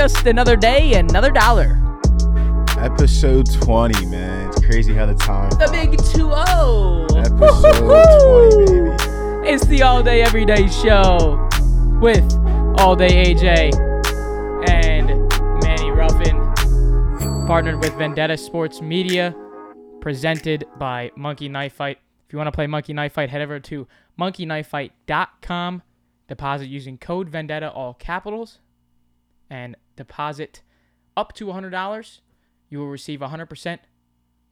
just another day, another dollar. Episode 20, man. It's crazy how the time. The big 2 0. Episode 20, baby. It's the all day, everyday show with All Day AJ and Manny Ruffin, partnered with Vendetta Sports Media, presented by Monkey Knife Fight. If you want to play Monkey Knife Fight, head over to monkeyknifefight.com. Deposit using code Vendetta, all capitals, and deposit up to $100. You will receive 100%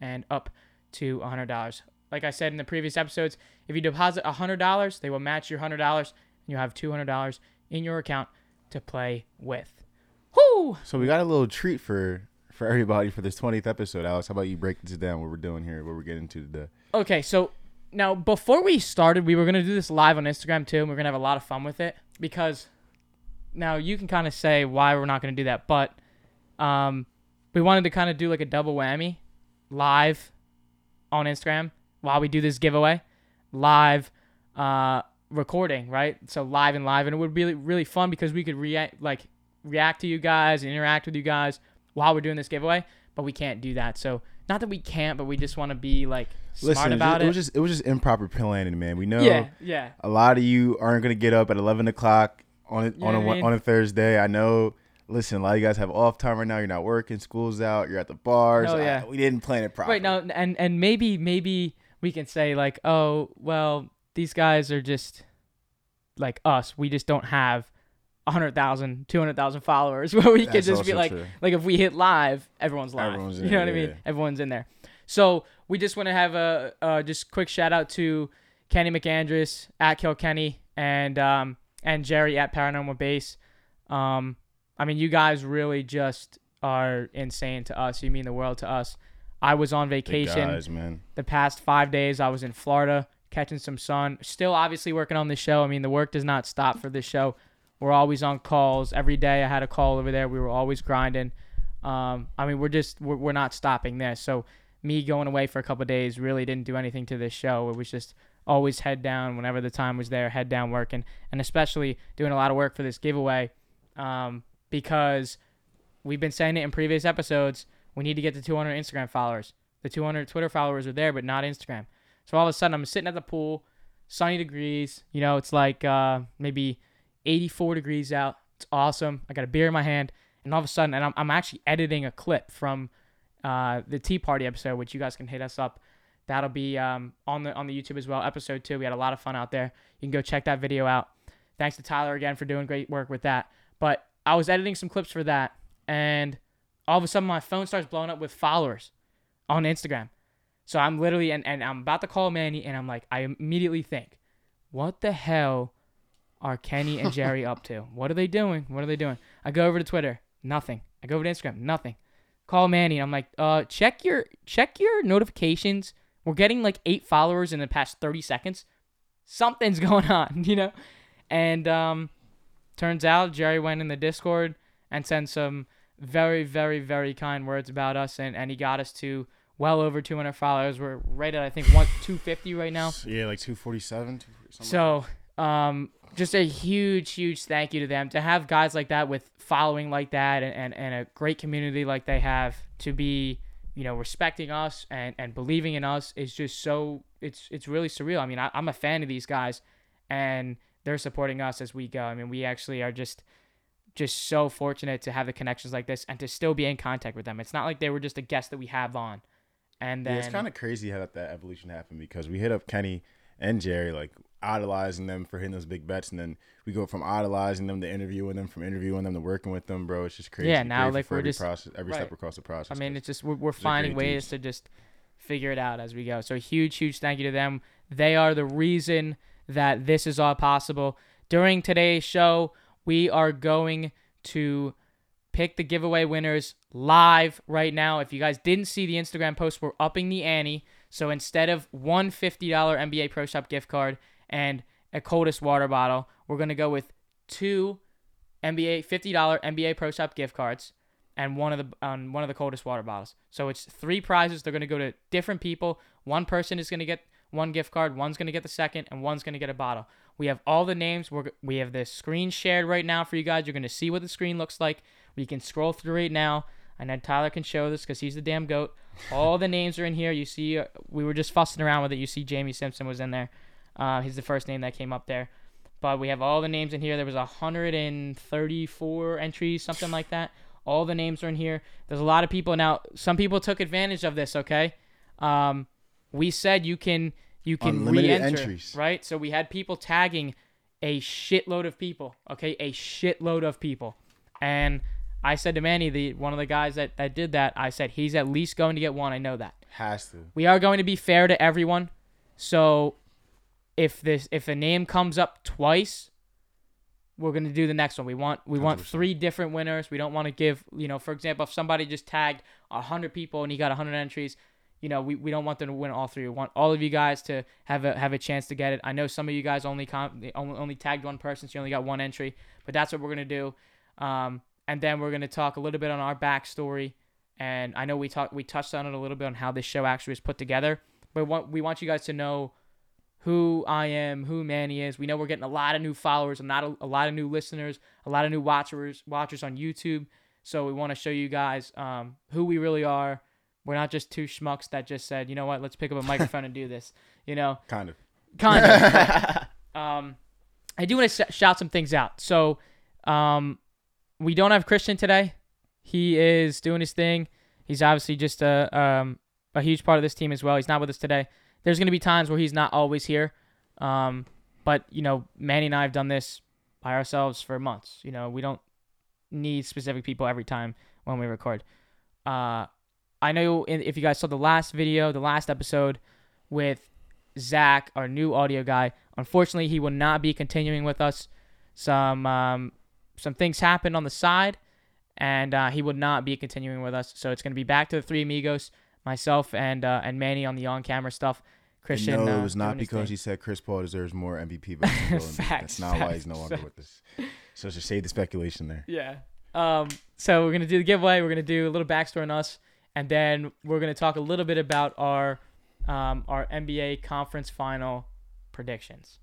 and up to $100. Like I said in the previous episodes, if you deposit $100, they will match your $100 and you'll have $200 in your account to play with. Whoo! So we got a little treat for for everybody for this 20th episode, Alex. How about you break this down? What we're doing here, what we're getting to today. Okay, so now before we started, we were gonna do this live on Instagram too, and we're gonna have a lot of fun with it because now you can kind of say why we're not gonna do that, but um, we wanted to kind of do like a double whammy, live on Instagram while we do this giveaway, live uh, recording, right? So live and live, and it would be really, fun because we could react like react to you guys and interact with you guys while we're doing this giveaway, but we can't do that. So not that we can't, but we just want to be like smart Listen, about it, it. was just it was just improper planning, man. We know yeah, yeah. a lot of you aren't gonna get up at 11 o'clock on a, on a mean? on a Thursday. I know. Listen, a lot of you guys have off time right now. You're not working, school's out, you're at the bars. Hell yeah. I- we didn't plan it properly. Right now, and and maybe maybe we can say like, oh well, these guys are just like us. We just don't have 100,000, 200,000 followers where we could just be like, true. like if we hit live, everyone's live. Everyone's you know what I mean? yeah. Everyone's in there. So we just want to have a uh, just quick shout out to Kenny McAndress at Kilkenny and um and Jerry at Paranormal Base. Um, I mean, you guys really just are insane to us. You mean the world to us. I was on vacation guys, the past five days. I was in florida catching some sun. Still obviously working on this show. I mean the work does not stop for this show. We're always on calls. Every day i had a call over there. We were always grinding. Um, i mean we're just we're, we're not stopping there. So me going away for a couple days really didn't do anything to this show. It was just always head down whenever the time was there head down working and especially doing a lot of work for this giveaway um, because we've been saying it in previous episodes. We need to get to 200 Instagram followers. The 200 Twitter followers are there, but not Instagram. So all of a sudden, I'm sitting at the pool, sunny degrees. You know, it's like uh, maybe 84 degrees out. It's awesome. I got a beer in my hand, and all of a sudden, and I'm, I'm actually editing a clip from uh, the Tea Party episode, which you guys can hit us up. That'll be um, on the on the YouTube as well. Episode two, we had a lot of fun out there. You can go check that video out. Thanks to Tyler again for doing great work with that. But I was editing some clips for that, and all of a sudden my phone starts blowing up with followers on Instagram. So I'm literally and, and I'm about to call Manny and I'm like I immediately think, what the hell are Kenny and Jerry up to? What are they doing? What are they doing? I go over to Twitter, nothing. I go over to Instagram, nothing. Call Manny, and I'm like, uh, check your check your notifications. We're getting like eight followers in the past 30 seconds. Something's going on, you know? And um turns out Jerry went in the Discord and sent some very, very, very kind words about us, and, and he got us to well over 200 followers. We're right at I think one 250 right now. Yeah, like 247. So, um, just a huge, huge thank you to them to have guys like that with following like that and, and, and a great community like they have to be, you know, respecting us and, and believing in us is just so it's it's really surreal. I mean, I, I'm a fan of these guys, and they're supporting us as we go. I mean, we actually are just just so fortunate to have the connections like this and to still be in contact with them. It's not like they were just a guest that we have on, and then yeah, it's kind of crazy how that, that evolution happened because we hit up Kenny and Jerry, like idolizing them for hitting those big bets, and then we go from idolizing them to interviewing them, from interviewing them to working with them, bro. It's just crazy. Yeah, now, like, for we're every just- process, every step across the process. I mean, it's just we're, we're finding ways dudes. to just figure it out as we go. So huge, huge thank you to them. They are the reason that this is all possible. During today's show, we are going to pick the giveaway winners live right now. If you guys didn't see the Instagram post, we're upping the ante. So instead of one $50 NBA Pro Shop gift card and a coldest water bottle, we're going to go with two NBA $50 NBA Pro Shop gift cards and one of the on one of the coldest water bottles. So it's three prizes. They're going to go to different people. One person is going to get one gift card, one's going to get the second, and one's going to get a bottle. We have all the names. We're, we have the screen shared right now for you guys. You're going to see what the screen looks like. We can scroll through right now. I know Tyler can show this because he's the damn goat. All the names are in here. You see, uh, we were just fussing around with it. You see, Jamie Simpson was in there. Uh, he's the first name that came up there. But we have all the names in here. There was 134 entries, something like that. All the names are in here. There's a lot of people now. Some people took advantage of this. Okay, um, we said you can you can Unlimited re-enter, entries. right? So we had people tagging a shitload of people. Okay, a shitload of people, and I said to Manny, the one of the guys that that did that, I said he's at least going to get one. I know that. Has to. We are going to be fair to everyone. So if this if a name comes up twice, we're gonna do the next one. We want we want 100%. three different winners. We don't want to give you know, for example, if somebody just tagged hundred people and he got hundred entries, you know, we, we don't want them to win all three. We want all of you guys to have a have a chance to get it. I know some of you guys only com- only, only tagged one person, so you only got one entry, but that's what we're gonna do. Um, and then we're gonna talk a little bit on our backstory. And I know we talked we touched on it a little bit on how this show actually was put together, but what we want you guys to know who I am, who Manny is. We know we're getting a lot of new followers, and not a, a lot of new listeners, a lot of new watchers watchers on YouTube. So we want to show you guys um, who we really are. We're not just two schmucks that just said, you know what, let's pick up a microphone and do this. You know, Kind of. kind of. um, I do want to sh- shout some things out. So, um, we don't have Christian today. He is doing his thing. He's obviously just a um, a huge part of this team as well. He's not with us today. There's going to be times where he's not always here. Um, but you know, Manny and I have done this by ourselves for months. You know, we don't need specific people every time when we record. Uh, I know if you guys saw the last video, the last episode with Zach, our new audio guy. Unfortunately, he will not be continuing with us. Some um, some things happened on the side, and uh, he would not be continuing with us. So it's going to be back to the three amigos, myself and uh, and Manny on the on camera stuff. Christian. no, uh, it was not because he said Chris Paul deserves more MVP votes. than Facts, That's not why he's no facts, longer with us. So just save the speculation there. Yeah. Um. So we're gonna do the giveaway. We're gonna do a little backstory on us, and then we're gonna talk a little bit about our um our NBA conference final predictions.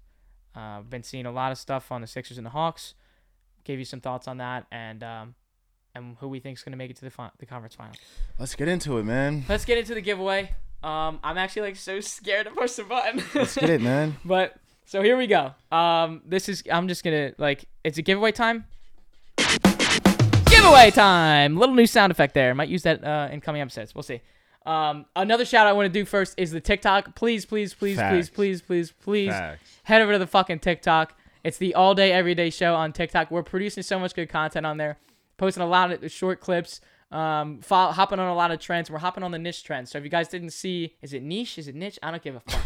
Uh, been seeing a lot of stuff on the Sixers and the Hawks. Gave you some thoughts on that, and um, and who we think is gonna make it to the fi- the conference final. Let's get into it, man. Let's get into the giveaway. Um, I'm actually like so scared to push the button. Let's get it, man. But so here we go. Um, this is I'm just gonna like it's a giveaway time. Giveaway time! Little new sound effect there. Might use that uh, in coming episodes. We'll see. Um, another shout I want to do first is the TikTok. Please, please, please, Facts. please, please, please, please Facts. head over to the fucking TikTok. It's the all day, everyday show on TikTok. We're producing so much good content on there, posting a lot of short clips, um, hopping on a lot of trends. We're hopping on the niche trends. So if you guys didn't see, is it niche? Is it niche? I don't give a fuck.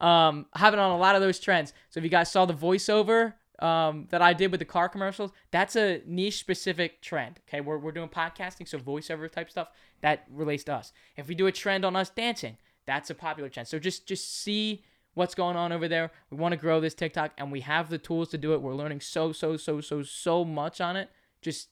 um, hopping on a lot of those trends. So if you guys saw the voiceover um, that I did with the car commercials, that's a niche specific trend. Okay, we're, we're doing podcasting, so voiceover type stuff that relates to us. If we do a trend on us dancing, that's a popular trend. So just just see what's going on over there. We want to grow this TikTok, and we have the tools to do it. We're learning so so so so so much on it. Just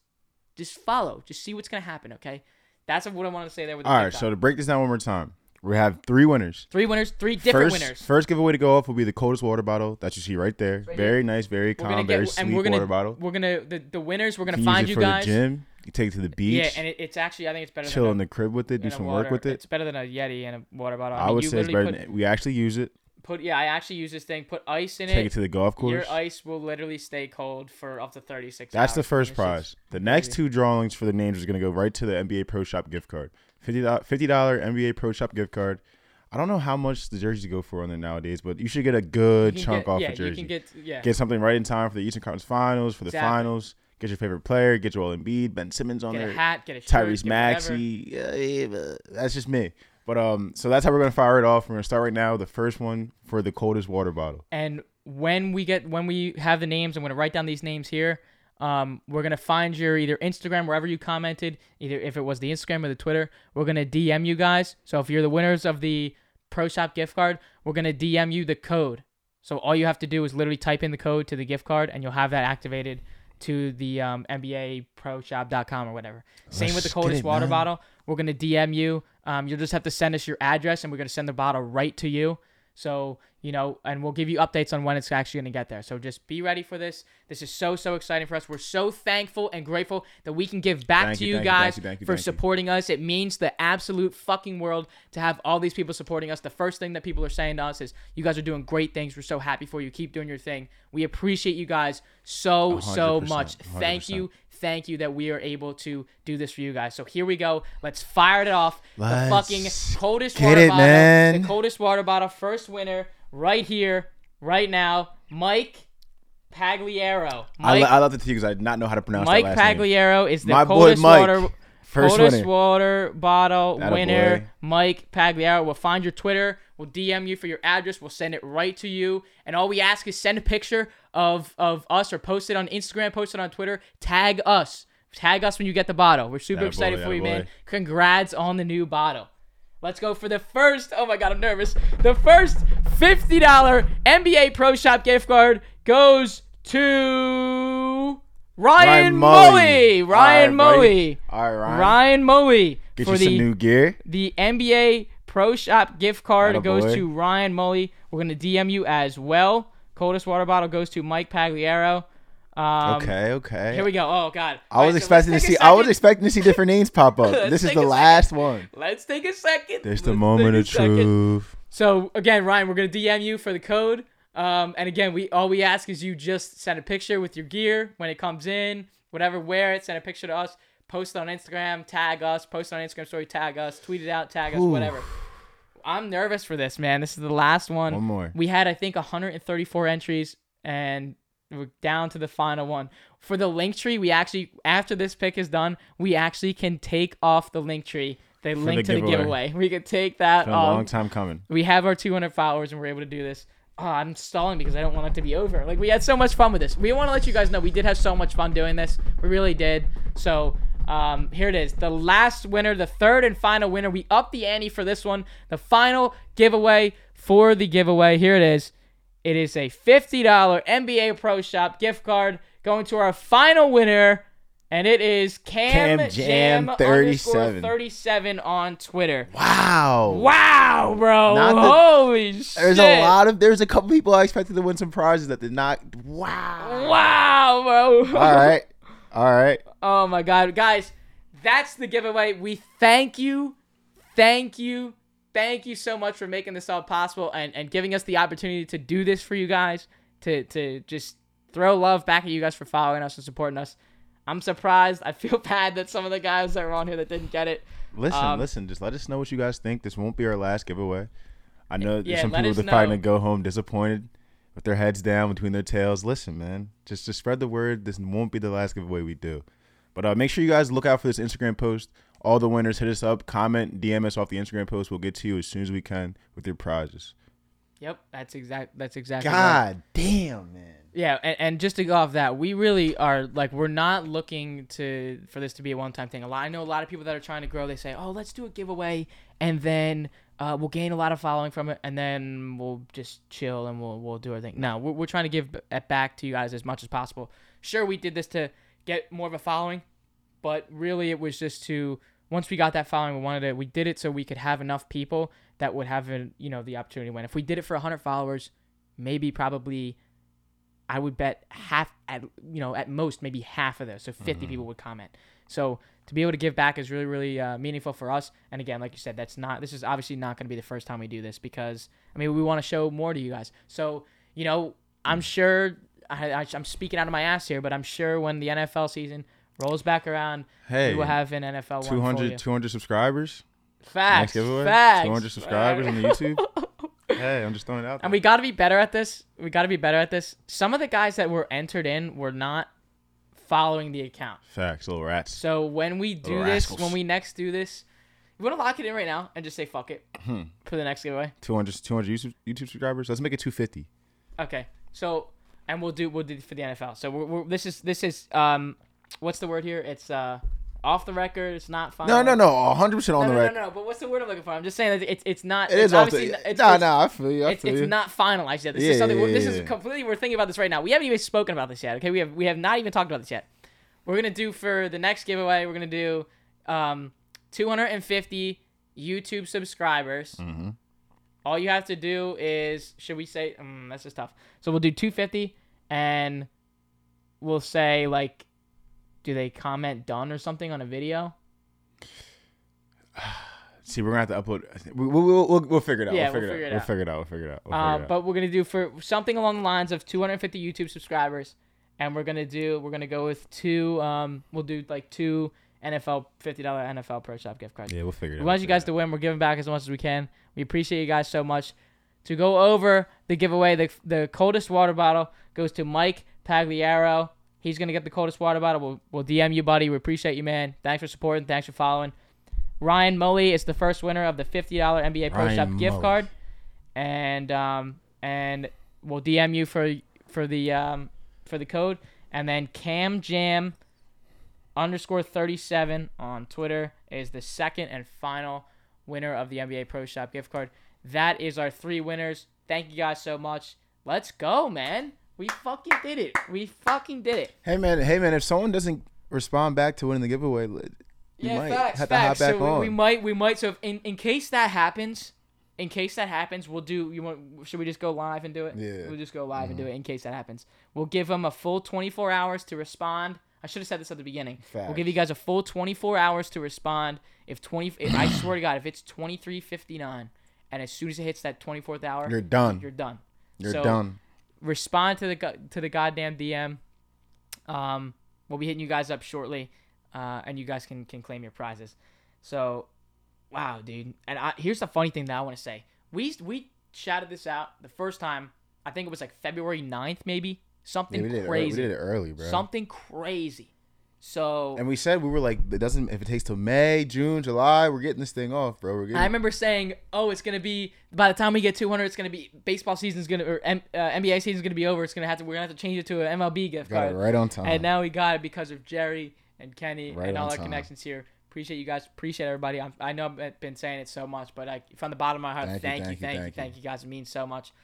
just follow. Just see what's gonna happen. Okay, that's what I want to say there with the All right, TikTok. so to break this down one more time, we have three winners. three winners, three different first, winners. First giveaway to go off will be the coldest water bottle that you see right there. Right very nice, very we're calm, very get and we're gonna water bottle. we're gonna the, the winners. We're gonna You find you guys. the gym. You take it to the beach. Yeah, and it, it's actually I think it's better chill than in the crib with it. Do some water. work with it. It's better than a Yeti and a water bottle. I, I mean, would say it's better. Than, we actually use it. Put, yeah. I actually use this thing. Put ice in Take it. Take it to the golf course. Your ice will literally stay cold for up to thirty six. That's the first prize. The next two drawings for the names is going to go right to the NBA Pro Shop gift card. $50, $50 NBA Pro Shop gift card. I don't know how much the jerseys go for on there nowadays, but you should get a good chunk get- off yeah, a jersey. You can get yeah. Get something right in time for the Eastern Conference Finals, for the Exactly. finals. Get your favorite player. Get your Joel Embiid, Ben Simmons on Get there. a hat, get a shirt, Tyrese get. Maxey. Yeah, yeah, that's just me. But um, so that's how we're gonna fire it off. We're gonna start right now. The first one for the coldest water bottle. And when we get when we have the names, I'm gonna write down these names here. Um, we're gonna find your either Instagram wherever you commented, either if it was the Instagram or the Twitter. We're gonna DM you guys. So if you're the winners of the Pro Shop gift card, we're gonna DM you the code. So all you have to do is literally type in the code to the gift card, and you'll have that activated to the um, NBAProShop.com or whatever. Same with the Let's get coldest it, water man. bottle. We're gonna DM you. Um, you'll just have to send us your address, and we're gonna send the bottle right to you. So, you know, and we'll give you updates on when it's actually going to get there. So just be ready for this. This is so, so exciting for us. We're so thankful and grateful that we can give back Thank to you, you, thank you, thank guys you, thank you, for thank you. supporting us. It means the absolute fucking world to have all these people supporting us. The first thing that people are saying to us is, you guys are doing great things. We're so happy for you. Keep doing your thing. We appreciate you guys so, so 100%, much. Thank you thank you that we are able to do this for you guys. So here we go. Let's fire it off. Let's the fucking coldest water it, bottle. man. The coldest water bottle. First winner right here, right now. Mike Pagliaro. I, lo- I love the tea because I did not know how to pronounce Mike that last name. Is the My boy coldest Mike. water First coldest winner. water bottle Atta winner, boy. Mike Pagliaro. We'll find your Twitter. We'll DM you for your address. We'll send it right to you. And all we ask is send a picture of of us or post it on Instagram, post it on Twitter. Tag us. Tag us when you get the bottle. We're super Atta excited boy, for you, atta man. boy. Congrats on the new bottle. Let's go for the first. Oh my god, I'm nervous. The first $50 NBA Pro Shop gift card goes to Ryan, Ryan. Ryan All right. All right, Ryan. Ryan Get for you the some new gear. the NBA Pro Shop gift card Atta goes boy. to Ryan Mully. We're gonna DM you as well. Coldest water bottle goes to Mike Pagliaro. Um, okay, okay. Here we go. Oh God. I was so expecting to see. I was expecting to see different names pop up. This is the second. last one. Let's take a second. There's the moment of second. truth. So again, Ryan, we're gonna DM you for the code. Um, and again, we all we ask is you just send a picture with your gear when it comes in, whatever, wear it, send a picture to us, post it on Instagram, tag us, post it on Instagram story, tag us, tweet it out, tag us, Ooh. whatever. I'm nervous for this, man. This is the last one. One more. We had I think 134 entries, and we're down to the final one. For the link tree, we actually after this pick is done, we actually can take off the link tree. The link the to the giveaway. giveaway. We could take that Been a long time coming. we have our 200 followers and we're able to do this. Oh, I'm stalling because I don't want it to be over. Like we had so much fun with this. We want to let you guys know we did have so much fun doing this. We really did. So um, here it is. The last winner, the third and final winner. We upped the ante for this one. The final giveaway for the giveaway. Here it is. It is a $50 NBA Pro Shop gift card going to our final winner. And it is Cam, Cam Jam, Jam 37. 37. 37 on Twitter. Wow. Wow, bro! Not Holy shit! There's a lot of. There's a couple people I expected to win some prizes that did not. Wow. Wow, bro! All right. All right. Oh my god, guys, that's the giveaway. We thank you, thank you, thank you so much for making this all possible and and giving us the opportunity to do this for you guys. To to just throw love back at you guys for following us and supporting us. I'm surprised. I feel bad that some of the guys that were on here that didn't get it. Listen, Um, listen. Just let us know what you guys think. This won't be our last giveaway. I know Yeah, some people are probably gonna go home disappointed with their heads down between their tails. Listen, man, just just spread the word. This won't be the last giveaway we do. But uh, make sure you guys look out for this Instagram post. All the winners, hit us up, comment, DM us off the Instagram post. We'll get to you as soon as we can with your prizes. Yep, that's exact. That's exactly. right. God damn, man. Yeah, and, and just to go off that, we really are like we're not looking to for this to be a one time thing. A lot I know a lot of people that are trying to grow, they say, "Oh, let's do a giveaway and then uh, we'll gain a lot of following from it and then we'll just chill and we'll we'll do our thing." No, we're, we're trying to give it back to you guys as much as possible. Sure, we did this to get more of a following, but really it was just to once we got that following, we wanted it. We did it so we could have enough people that would have you know the opportunity to win. If we did it for 100 followers, maybe probably I would bet half at you know at most maybe half of those, so 50 people would comment. So to be able to give back is really really uh, meaningful for us. And again, like you said, that's not this is obviously not going to be the first time we do this because I mean we want to show more to you guys. So you know I'm sure I, I, I'm speaking out of my ass here, but I'm sure when the NFL season rolls back around, Hey, we will have an NFL one for 200, you. 200 subscribers. Facts, Next giveaway. facts. 200 subscribers on the YouTube. Hey, I'm just throwing it out there. And we got to be better at this. We got to be better at this. Some of the guys that were entered in were not following the account. Facts, little rats. So when we do Little this, rascals. when we next do this, we want to lock it in right now and just say fuck it Hmm. for the next giveaway. 200, 200 YouTube, YouTube subscribers. Let's make it 250. Okay. So and we'll do we'll do for the NFL. So we're, we're this is this is um what's the word here? It's uh off the record. It's not final. No, no, no. 100 percent on No, the no, no, record. no, But what's the word I'm looking for? I'm just saying that it's it's not. It it's is obviously the. it's, nah, it's, nah. I feel you. I it's, feel it's you. not finalized yet. This Yeah, is something. yeah, we're this yeah, is completely. We're thinking about this right now. We haven't even spoken about this yet. Okay, we have we have not even talked about this yet. We're gonna do for the next giveaway. We're gonna do um 250 YouTube subscribers. Mhm. All you have to do is, should we say, um, that's just tough. So we'll do 250 and we'll say, like, do they comment done or something on a video? See, we're gonna have to upload. We, we, we'll, we'll, we'll figure it out. Yeah, we'll figure we'll it out. We'll figure it out. We'll figure it out. We'll Uh, figure it out. but we're gonna do for something along the lines of 250 YouTube subscribers, and we're gonna do we're gonna go with two. Um, we'll do like two NFL fifty dollar NFL Pro Shop gift cards. Yeah, we'll figure it We out. We want you guys to win. We're giving back as much as we can. We appreciate you guys so much. To go over the giveaway, the the coldest water bottle goes to Mike Pagliaro. He's gonna get the coldest water bottle. We'll, we'll DM you, buddy. We appreciate you, man. Thanks for supporting. Thanks for following. Ryan Mully is the first winner of the fifty dollar NBA Pro Ryan Shop gift Mully. card, and um and we'll DM you for for the um for the code, and then Cam Jam underscore 37 on Twitter is the second and final winner of the NBA Pro Shop gift card. That is our three winners. Thank you guys so much. Let's go, man. We fucking did it. We fucking did it. Hey man, hey man, if someone doesn't respond back to winning the giveaway, you yeah, might facts, have to hop facts. back so we- on. We, might, we might. So if in, in case that happens, in case that happens, we'll do. You want? Should we just go live and do it? Yeah. We'll just go live and do mm-hmm. it in case that happens. We'll give them a full 24 hours to respond. I should have said this at the beginning. Facts. We'll give you guys a full 24 hours to respond. If 20, if, I swear to God, if it's 23:59, and as soon as it hits that 24th hour, You're done. You're done. You're so, done. Respond to the to the goddamn DM. Um, we'll be hitting you guys up shortly, uh, and you guys can can claim your prizes. So, wow, dude. And I, here's the funny thing that I want to say. We we shouted this out the first time. I think it was like February 9th, maybe something Yeah, we did it. crazy. We did it early, bro. Something crazy. So and we said we were like, it doesn't. If it takes till May, June, July, we're getting this thing off, bro. We're getting. I remember saying, "Oh, it's gonna be by the time we get 200, it's gonna be baseball season's gonna or M, uh, NBA season's gonna be over. It's gonna have to we're gonna have to change it to an MLB gift got it right on time. And now we got it because of Jerry and Kenny Right and all our time. connections here. Appreciate you guys. Appreciate everybody. I'm, I know I've been saying it so much, but I, from the bottom of my heart, Thank thank, you, you, thank you, thank you, thank thank you. you, guys. It means so much.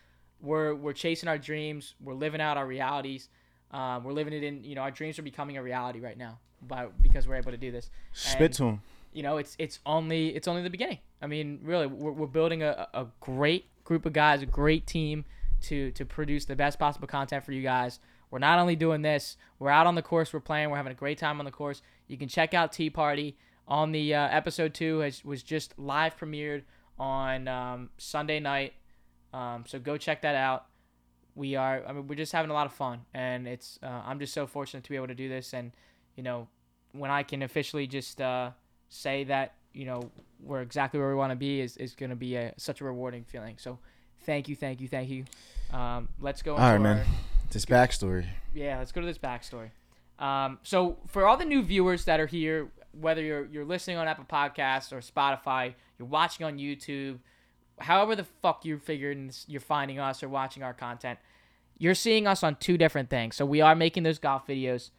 We're we're chasing our dreams. We're living out our realities. Um, we're living it in. You know, our dreams are becoming a reality right now, by because we're able to do this. Spit and- to him. you know, it's it's only it's only the beginning. I mean, really, we're, we're building a, a great group of guys, a great team to to produce the best possible content for you guys. We're not only doing this, we're out on the course, we're playing, we're having a great time on the course. You can check out Tea Party on the uh, episode two has was just live premiered on um, Sunday night. Um, so go check that out. We are, I mean, we're just having a lot of fun, and it's. Uh, I'm just so fortunate to be able to do this, and you know, when I can officially just uh, say that you know we're exactly where we want to be is, is going to be a, such a rewarding feeling. So thank you, thank you, thank you. Um, let's go. All right, man. This backstory. yeah, let's go to this backstory. Um, so for all the new viewers that are here, whether you're you're listening on Apple Podcasts or Spotify, you're watching on YouTube, however the fuck you're figuring you're finding us or watching our content, you're seeing us on two different things. So we are making those golf videos,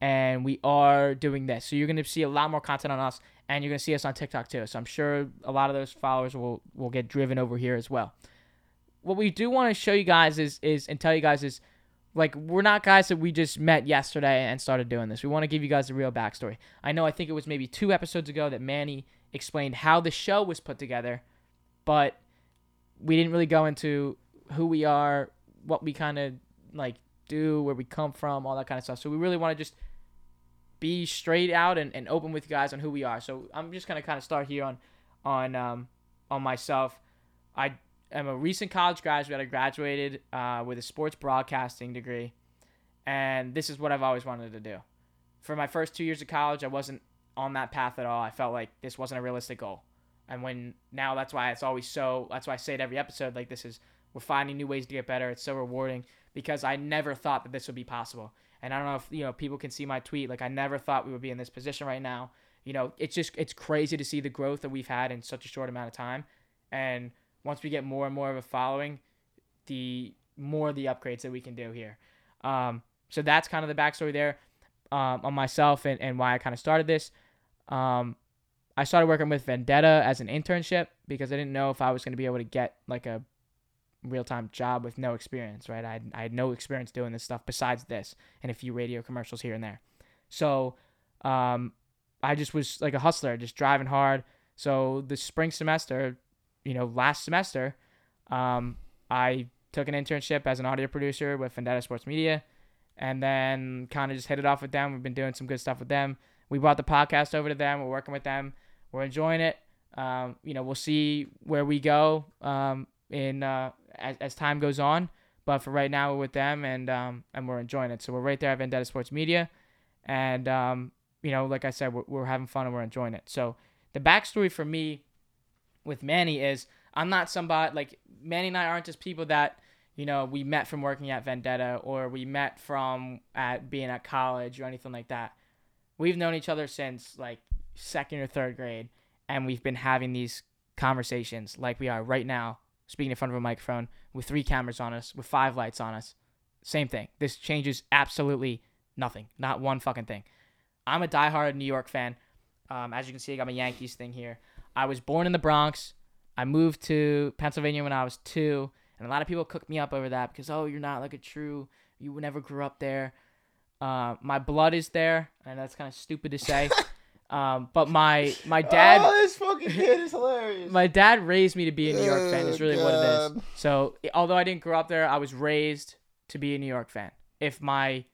and we are doing this. So you're gonna see a lot more content on us, and you're gonna see us on TikTok too. So I'm sure a lot of those followers will will get driven over here as well. What we do want to show you guys is is and tell you guys is like we're not guys that we just met yesterday and started doing this. We want to give you guys a real backstory. I know I think it was maybe two episodes ago that Manny explained how the show was put together, but we didn't really go into who we are, what we kind of like do, where we come from, all that kind of stuff. So we really want to just be straight out and, and open with you guys on who we are. So I'm just gonna kind of start here on on um, on myself. I am a recent college graduate. I graduated uh, with a sports broadcasting degree, and this is what I've always wanted to do. For my first two years of college, I wasn't on that path at all. I felt like this wasn't a realistic goal, and when now that's why it's always so. That's why I say it every episode. Like this is we're finding new ways to get better. It's so rewarding because I never thought that this would be possible. And I don't know if you know people can see my tweet. Like I never thought we would be in this position right now. You know, it's just it's crazy to see the growth that we've had in such a short amount of time. And once we get more and more of a following, the more the upgrades that we can do here. Um, so that's kind of the backstory there um, on myself and, and why I kind of started this. Um, I started working with Vendetta as an internship because I didn't know if I was going to be able to get like a real time job with no experience, right? I had, I had no experience doing this stuff besides this and a few radio commercials here and there. So um, I just was like a hustler, just driving hard. So the spring semester, you know, last semester, Um, I took an internship as an audio producer with Vendetta Sports Media, and then kind of just hit it off with them. We've been doing some good stuff with them. We brought the podcast over to them. We're working with them. We're enjoying it. Um, you know, we'll see where we go um, in uh, as, as time goes on. But for right now, we're with them, and um, and we're enjoying it. So we're right there at Vendetta Sports Media, and um, you know, like I said, we're, we're having fun and we're enjoying it. So the backstory for me with Manny is I'm not somebody like Manny and I aren't just people that you know we met from working at Vendetta or we met from at being at college or anything like that. We've known each other since like second or third grade, and we've been having these conversations like we are right now, speaking in front of a microphone with three cameras on us, with five lights on us. Same thing. This changes absolutely nothing. Not one fucking thing. I'm a diehard New York fan. Um, as you can see, I got my Yankees thing here. I was born in the Bronx. I moved to Pennsylvania when I was two, and a lot of people cooked me up over that because oh, you're not like a true, you never grew up there. Uh, my blood is there, and that's kind of stupid to say. um, but my my dad, Oh, this fucking kid is hilarious. my dad raised me to be a New York fan. Is Oh, really what it is. So although I didn't grow up there, I was raised to be a New York fan. If my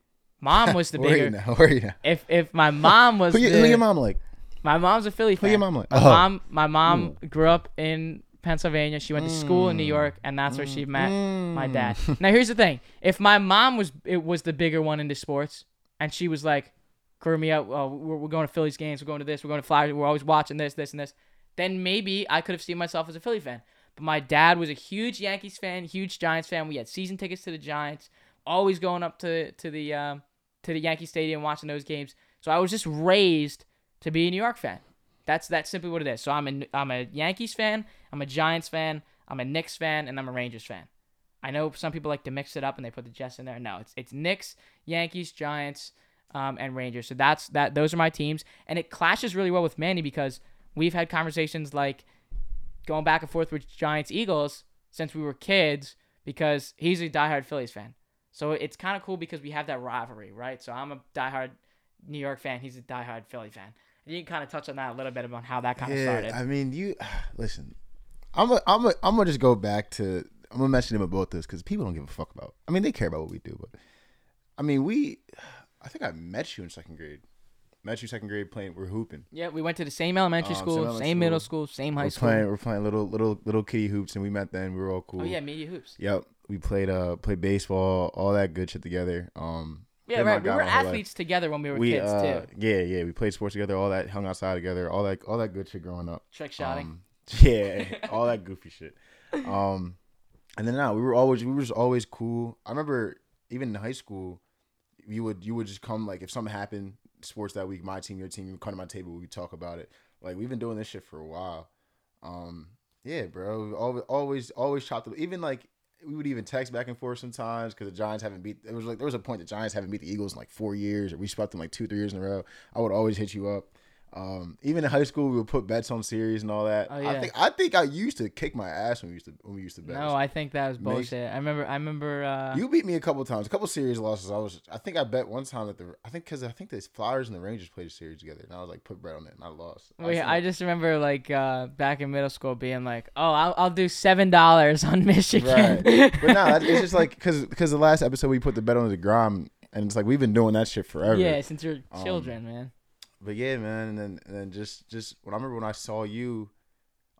mom was the Where are you bigger, now? Where are you now? if if my mom was Who, you, the, who your mom like? my mom's a Philly fan. Who your mom like? My Oh. mom, my mom grew up in Pennsylvania. She went to school in New Mm. York, and that's where she met my Mm. dad. now here's the thing: if my mom was it was the bigger one into sports, and she was like, grew me up, oh, we're, we're going to Phillies games, we're going to this, we're going to Flyers, we're always watching this, this, and this, then maybe I could have seen myself as a Philly fan. But my dad was a huge Yankees fan, huge Giants fan. We had season tickets to the Giants, always going up to to the um, to the Yankee Stadium watching those games. So I was just raised to be a New York fan. That's that's simply what it is. So I'm a I'm a Yankees fan, I'm a Giants fan, I'm a Knicks fan, and I'm a Rangers fan. I know some people like to mix it up and they put the Jets in there. No, it's it's Knicks, Yankees, Giants, um, and Rangers. So that's that. Those are my teams, and it clashes really well with Manny because we've had conversations like going back and forth with Giants, Eagles since we were kids because he's a diehard Phillies fan. So it's kind of cool because we have that rivalry, right? So I'm a diehard New York fan. He's a diehard Philly fan. And you can kind of touch on that a little bit about how that kind of started. I mean, you listen. I'm a, I'm a, I'm gonna just go back to. I'm gonna mention them about this because people don't give a fuck about. I mean, they care about what we do, but I mean, we. I think I met you in second grade. Met you second grade playing. We're hooping. yeah, we went to the same elementary Um, same school, same, elementary middle school. school, same high we're school. playing. We're playing little little little kitty hoops, and we met then. We were all cool. Oh yeah, media hoops. Yep. We played uh played baseball, all that good shit together. Um. Yeah, been my right. We guy were my whole life. athletes together when we were we kids uh, too. yeah yeah we played sports together all that hung outside together all that all that good shit growing up Trick shotting. um, yeah all that goofy shit um and then now we were always we were just always cool i remember even in high school you would you would just come like if something happened sports that week my team your team you come to my table we talk about it like we've been doing this shit for a while um yeah bro always always always chopped up even like we would even text back and forth sometimes because the Giants haven't beat. It was like there was a point the Giants haven't beat the Eagles in like four years, or we swept them like two, three years in a row. I would always hit you up. Um, even in high school, we would put bets on series and all that. Oh, yeah. I think I think I used to kick my ass when we used to when we used to bet. No, I think that was Makes- bullshit. I remember. I remember. Uh, you beat me a couple times, a couple series losses. I was, I think I bet one time that the, I think because I think the Flyers and the Rangers played a series together, and I was like put bet on it, and I lost. I Wait, like- I just remember like uh, back in middle school being like, "Oh, I'll, I'll do seven dollars on Michigan." Right. but no, it's just like because because the last episode we put the bet on the Grom, and it's like we've been doing that shit forever. yeah, since you're Um, children, man. But yeah, man, and then and then just just when I remember when I saw you,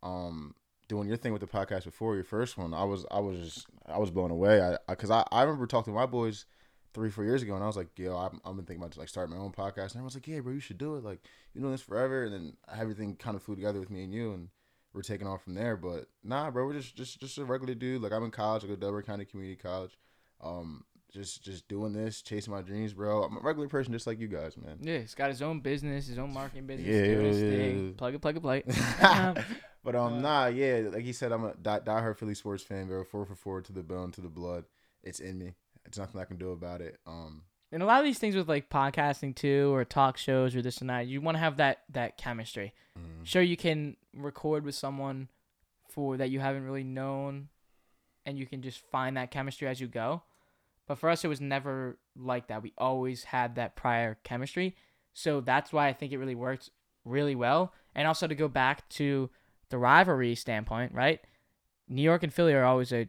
um, doing your thing with the podcast before your first one, I was I was just I was blown away. I because I, I, remember talking to my boys three four years ago, and I was like, yo, I'm I'm been thinking about like starting my own podcast, and everyone's like, yeah, bro, you should do it. Like you're doing this forever, and then everything kind of flew together with me and you, and we're taking off from there. But nah, bro, we're just just just a regular dude. Like I'm in college, I go to Delaware County Community College. Um, just just doing this, chasing my dreams, bro. I'm a regular person, just like you guys, man. Yeah, he's got his own business, his own marketing business. Yeah, doing his yeah, thing. yeah. Plug it, plug it, plug it. but um, nah, yeah, like he said, I'm a die, diehard Philly sports fan, bro. Four for four to the bone, to the blood. It's in me. It's nothing I can do about it. Um, and a lot of these things with like podcasting too, or talk shows, or this and that, you want to have that that chemistry. mm, Sure, you can record with someone for that you haven't really known, and you can just find that chemistry as you go. But for us, it was never like that. We always had that prior chemistry, so that's why I think it really worked really well. And also to go back to the rivalry standpoint, right? New York and Philly are always a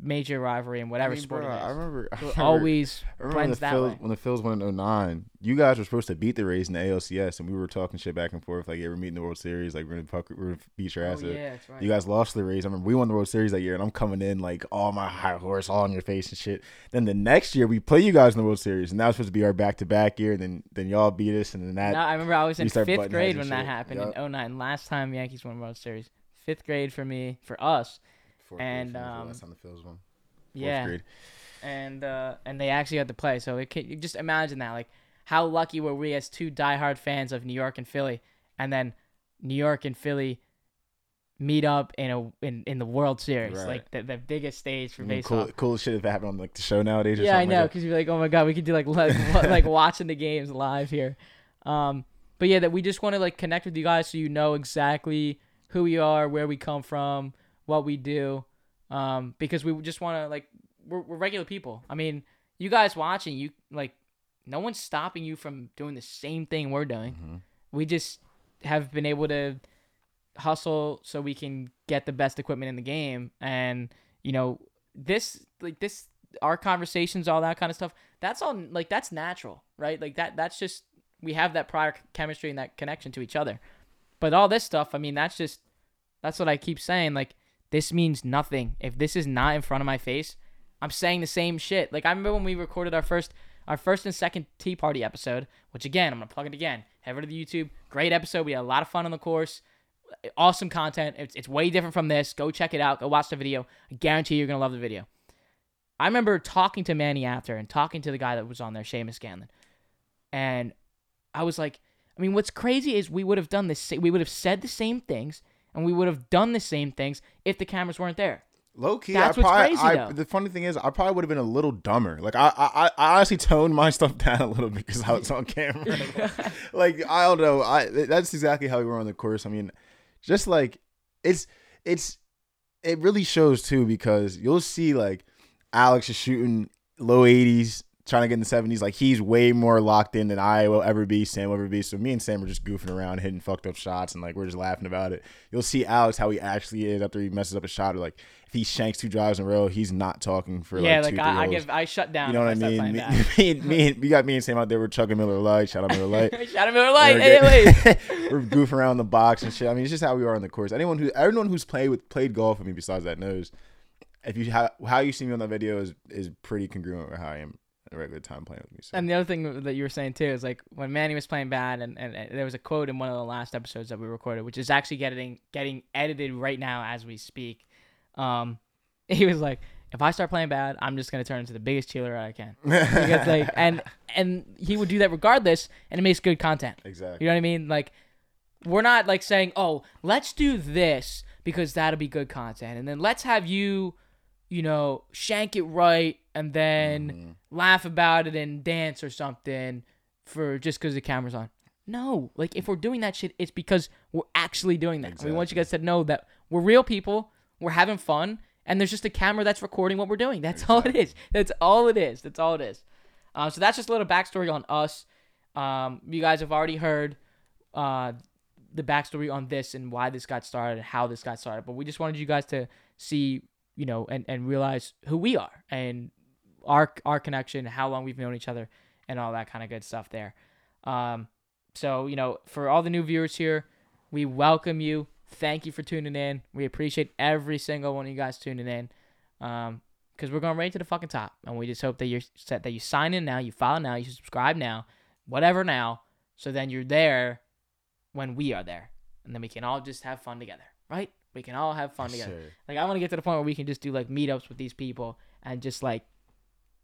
major rivalry in whatever I mean, sport bro, it I remember, I remember- always I remember when blends the that Phils, way. when the Phils went in 09, you guys were supposed to beat the Rays in the ALCS, and we were talking shit back and forth like, yeah, we're meeting the World Series, like we're gonna fuck, we're gonna beat your Oh, ass. up. yeah, that's right. You guys lost to the Rays. I remember we won the World Series that year, and I'm coming in like all my high horse, all on your face and shit. Then the next year we play you guys in the World Series, and that was supposed to be our back to back year. And then then y'all beat us, and then that No, I remember I was in fifth grade when and that happened Yup. in 09. Last time Yankees won World Series. Fifth grade for me, for us. Fourth And, grade um, last time the Phils won. Fourth yeah. grade. and uh, and they actually had to play. So it can, you just imagine that, like how lucky were we as two diehard fans of New York and Philly, and then New York and Philly meet up in a in, in the World Series, Right. like the, the biggest stage for I mean, baseball. cool, cool shit that happened on like the show nowadays. Yeah, I know, Like because you're like, oh my god, we could do like like, like watching the games live here. Um, but yeah, that we just want to like connect with you guys so you know exactly who we are, where we come from, what we do, um, because we just want to like we're, we're regular people. I mean, you guys watching, you like no one's stopping you from doing the same thing we're doing. Mhm. We just have been able to hustle so we can get the best equipment in the game and you know this like this our conversations all that kind of stuff that's all like that's natural right like that that's just we have that prior chemistry and that connection to each other but all this stuff i mean that's just that's what i keep saying like this means nothing if this is not in front of my face i'm saying the same shit like i remember when we recorded our first our first and second tea party episode which again i'm gonna plug it again head over to the youtube great episode we had a lot of fun on the course awesome content. It's, it's way different from this. Go check it out. Go watch the video. I guarantee you're gonna love the video. I remember talking to Manny after and talking to the guy that was on there, Seamus Scanlon, and I was like, I mean, what's crazy is we would have done this. We would have said the same things and we would have done the same things if the cameras weren't there. Low key, That's I what's probably, crazy, I, though. the funny thing is, I probably would have been a little dumber. Like I, I, I honestly toned my stuff down a little bit because I was on camera. like I don't know. I that's exactly how we were on the course. I mean, just like it's it's it really shows too because you'll see like Alex is shooting low 80s, trying to get in the 70s. Like he's way more locked in than I will ever be. Sam will ever be. So me and Sam are just goofing around, hitting fucked up shots, and like we're just laughing about it. You'll see Alex how he actually is after he messes up a shot. Or like if he shanks two drives in a row, he's not talking for yeah, like, like two, I, I give. I shut down. You know what I mean? Me, me, and- me, and- we got me and Sam out there. We're chugging Miller Lite. Shout out Miller Lite. Shout out Miller Lite. We're Hey, We're goofing around the box and shit. I mean, it's just how we are on the course. Anyone who, everyone who's played with played golf with me besides that knows, if you how, how you see me on that video is is pretty congruent with how I am a regular time playing with me. So. And the other thing that you were saying too is like when Manny was playing bad, and, and, and there was a quote in one of the last episodes that we recorded, which is actually getting getting edited right now as we speak. Um, he was like, "If I start playing bad, I'm just gonna turn into the biggest cheerleader I can." Because like, and and he would do that regardless, and it makes good content. exactly. You know what I mean? Like, we're not like saying, "Oh, let's do this because that'll be good content," and then let's have you, you know, shank it right, and then Mhm. laugh about it and dance or something for just because the camera's on. No, like if we're doing that shit, it's because we're actually doing that. We want you guys to know that we're real people, we're having fun, and there's just a camera that's recording what we're doing. That's all it is. That's all it is. That's all it is. Um, so that's just a little backstory on us. Um, you guys have already heard uh, the backstory on this and why this got started, and how this got started. But we just wanted you guys to see, you know, and, and realize who we are and our our connection, how long we've known each other, and all that kind of good stuff there. Um, so you know, for all the new viewers here, we welcome you. Thank you for tuning in. We appreciate every single one of you guys tuning in. Um, because we're going right to the fucking top, and we just hope that you're set that you sign in now, you follow now, you subscribe now, whatever now, so then you're there when we are there, and then we can all just have fun together, right? We can all have fun Yes, together. sir. Like I want to get to the point where we can just do like meetups with these people and just like,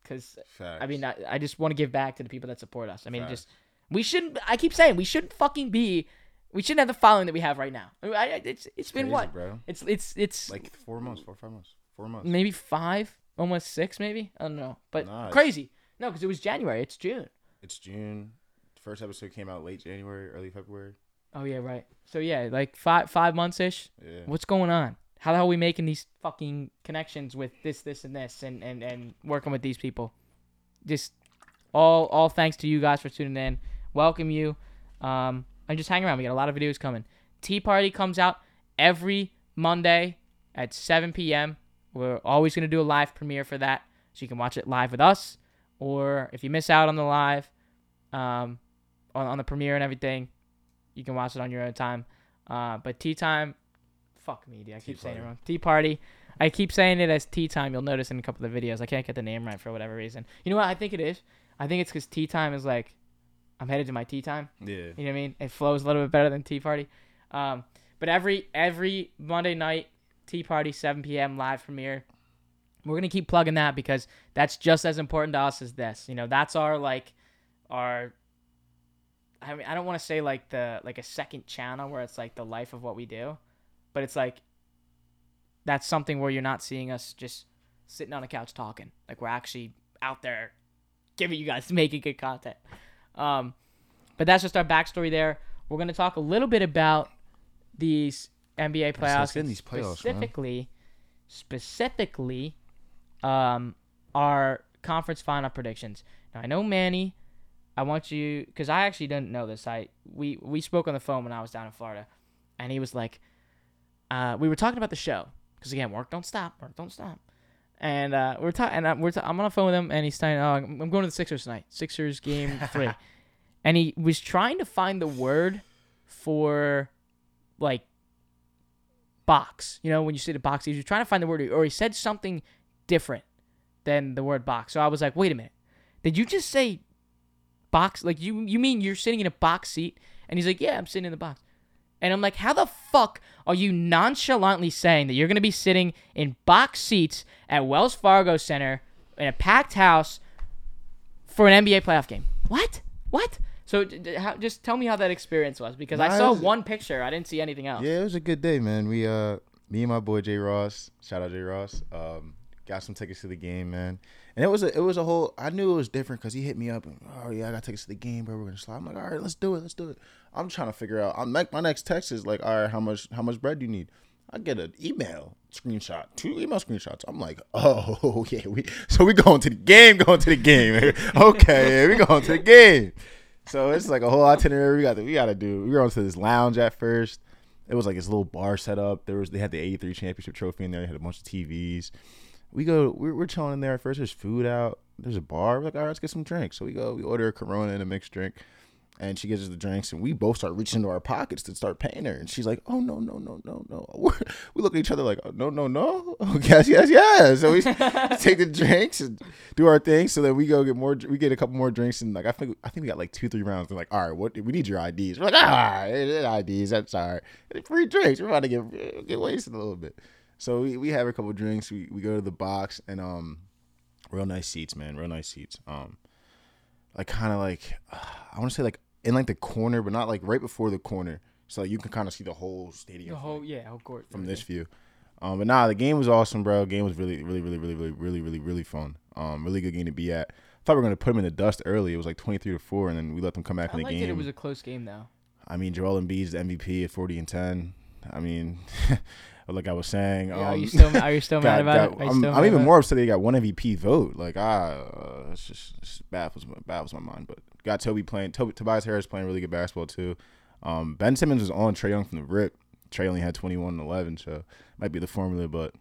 cause I mean I, I just want to give back to the people that support us. I mean Facts. just we shouldn't. I keep saying we shouldn't fucking be. We shouldn't have the following that we have right now. I I, it's it's been Crazy, what? bro? It's it's it's Like four months, four five months, four months. maybe five, almost six, maybe. I don't know, but Nah, crazy. No, because it was January. It's June. It's June. First episode came out late January, early February. Oh yeah, right. So yeah, like five five months ish. Yeah. What's going on? How the hell are we making these fucking connections with this, this, and this, and and and working with these people? Just all all thanks to you guys for tuning in. Welcome you. Um, and just hang around. We got a lot of videos coming. Tea Party comes out every Monday at 7 p.m. We're always gonna do a live premiere for that, so you can watch it live with us. Or if you miss out on the live, um, on, on the premiere and everything, you can watch it on your own time. Uh, but tea time, fuck me, dude. I keep saying it wrong. Tea party. I keep saying it as tea time. You'll notice in a couple of the videos. I can't get the name right for whatever reason. You know what? I think it is. I think it's because tea time is like, I'm headed to my tea time. Yeah. You know what I mean? It flows a little bit better than Tea Party. Um, but every every Monday night, Tea Party, 7 p.m. live premiere. We're gonna keep plugging that because that's just as important to us as this. You know, that's our like our. I mean, I don't want to say like the like a second channel where it's like the life of what we do, but it's like that's something where you're not seeing us just sitting on a couch talking. Like we're actually out there giving you guys making good content. Um, but that's just our backstory there. We're gonna talk a little bit about these NBA playoffs, let's get in and these playoffs, man. specifically, specifically, um, our conference final predictions. Now I know Manny. I want you because I actually didn't know this. I we we spoke on the phone when I was down in Florida, and he was like, uh, we were talking about the show because again, work don't stop, work don't stop. And uh, we're talking, and I, we're ta- I'm on the phone with him, and he's saying, "Oh, I'm I'm going to the Sixers tonight. Sixers game three. and he was trying to find the word for like box. You know, when you say the box, he was trying to find the word, or he said something different than the word box. So I was like, wait a minute, did you just say box? Like you you mean you're sitting in a box seat? And he's like, yeah, I'm sitting in the box. And I'm like, how the fuck are you nonchalantly saying that you're gonna be sitting in box seats at Wells Fargo Center in a packed house for an NBA playoff game? What? What? So d- d- how, just tell me how that experience was because I Nah, it saw was- one picture, I didn't see anything else. Yeah, it was a good day, man. We uh me and my boy Jay Ross, shout out Jay Ross, um, got some tickets to the game, man. And it was a it was a whole I knew it was different because he hit me up and oh yeah, I got tickets to the game, bro. We're gonna slide. I'm like, all right, let's do it, let's do it. I'm trying to figure out I'm like my next text is like, all right, how much how much bread do you need? I get an email screenshot, two email screenshots. I'm like, oh yeah, we so we going to the game, going to the game. okay, we going to the game. So it's like a whole itinerary we got to, we got to do. We were on to this lounge at first. It was like this little bar set up. There was they had the '83 championship trophy in there. They had a bunch of TVs. We go, we're, we're chilling in there. At first, there's food out. There's a bar. We're like, all right, let's get some drinks. So we go, we order a Corona and a mixed drink, and she gives us the drinks, and we both start reaching into our pockets to start paying her. And she's like, oh no, no, no, no, no. We're, we look at each other like, oh, no, no, no. Oh, yes, yes, yes. So we take the drinks and do our thing. So then we go get more. We get a couple more drinks, and like I think I think we got like two, three rounds. They're like, all right, what we need your IDs. We're like, ah, IDs. That's all right. Free drinks. We're about to get get wasted a little bit. So we, we have a couple drinks. We we go to the box and um, real nice seats, man. Real nice seats. Um, like kind of like I want to say like in like the corner, but not like right before the corner, so like, you can kind of see the whole stadium The from, whole yeah, whole court from this view. Um, but nah, the game was awesome, bro. Game was really, really, really, really, really, really, really, really fun. Um, really good game to be at. I thought we were gonna put them in the dust early. It was like twenty three to four, and then we let them come back I in the game. it. It was a close game though. I mean, Joel Embiid's the MVP at forty and ten. I mean, like I was saying, Yeah, are um, you still are you still got- mad about got- it? I'm, I'm even more upset they got one MVP vote. Like ah, uh, it's just, it's just baffles my baffles my mind. But got Toby playing. Toby, Tobias Harris playing really good basketball too. Um, ben Simmons was on Trae Young from the rip. Trae only had 21 and 11, so might be the formula. But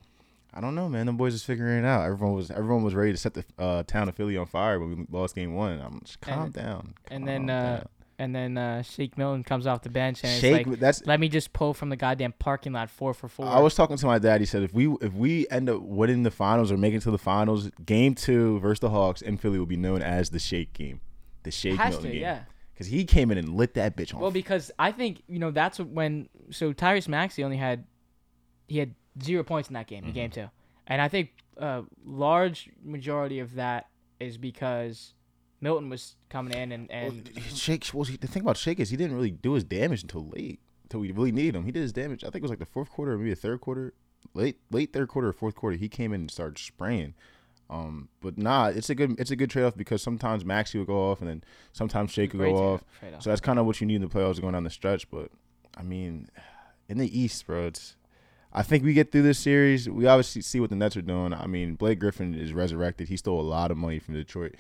I don't know, man. Them boys is figuring it out. Everyone was everyone was ready to set the uh, town of Philly on fire when we lost game one. I'm just calm And- down. and then, calm uh, down. And then uh, Shake Milton comes off the bench and Shake. it's like, that's let me just pull from the goddamn parking lot four for four. I was talking to my dad. He said if we if we end up winning the finals or making it to the finals, game two versus the Hawks in Philly will be known as the Shake game, the Shake has Milton to, game. yeah. because he came in and lit that bitch on. Well, because I think you know that's when so Tyrese Maxey only had he had zero points in that game in Mm-hmm. game two, and I think a large majority of that is because Milton was coming in and Well, and Shake. Well, the thing about Shake is he didn't really do his damage until late, until we really needed him. He did his damage. I think it was like the fourth quarter, or maybe the third quarter, late late third quarter or fourth quarter. He came in and started spraying. Um, but nah, it's a good it's a good trade off because sometimes Maxey would go off and then sometimes Shake would go off. So that's kind of what you need in the playoffs going down the stretch. But I mean, in the East, bro, it's. I think we get through this series. We obviously see what the Nets are doing. I mean, Blake Griffin is resurrected. He stole a lot of money from Detroit.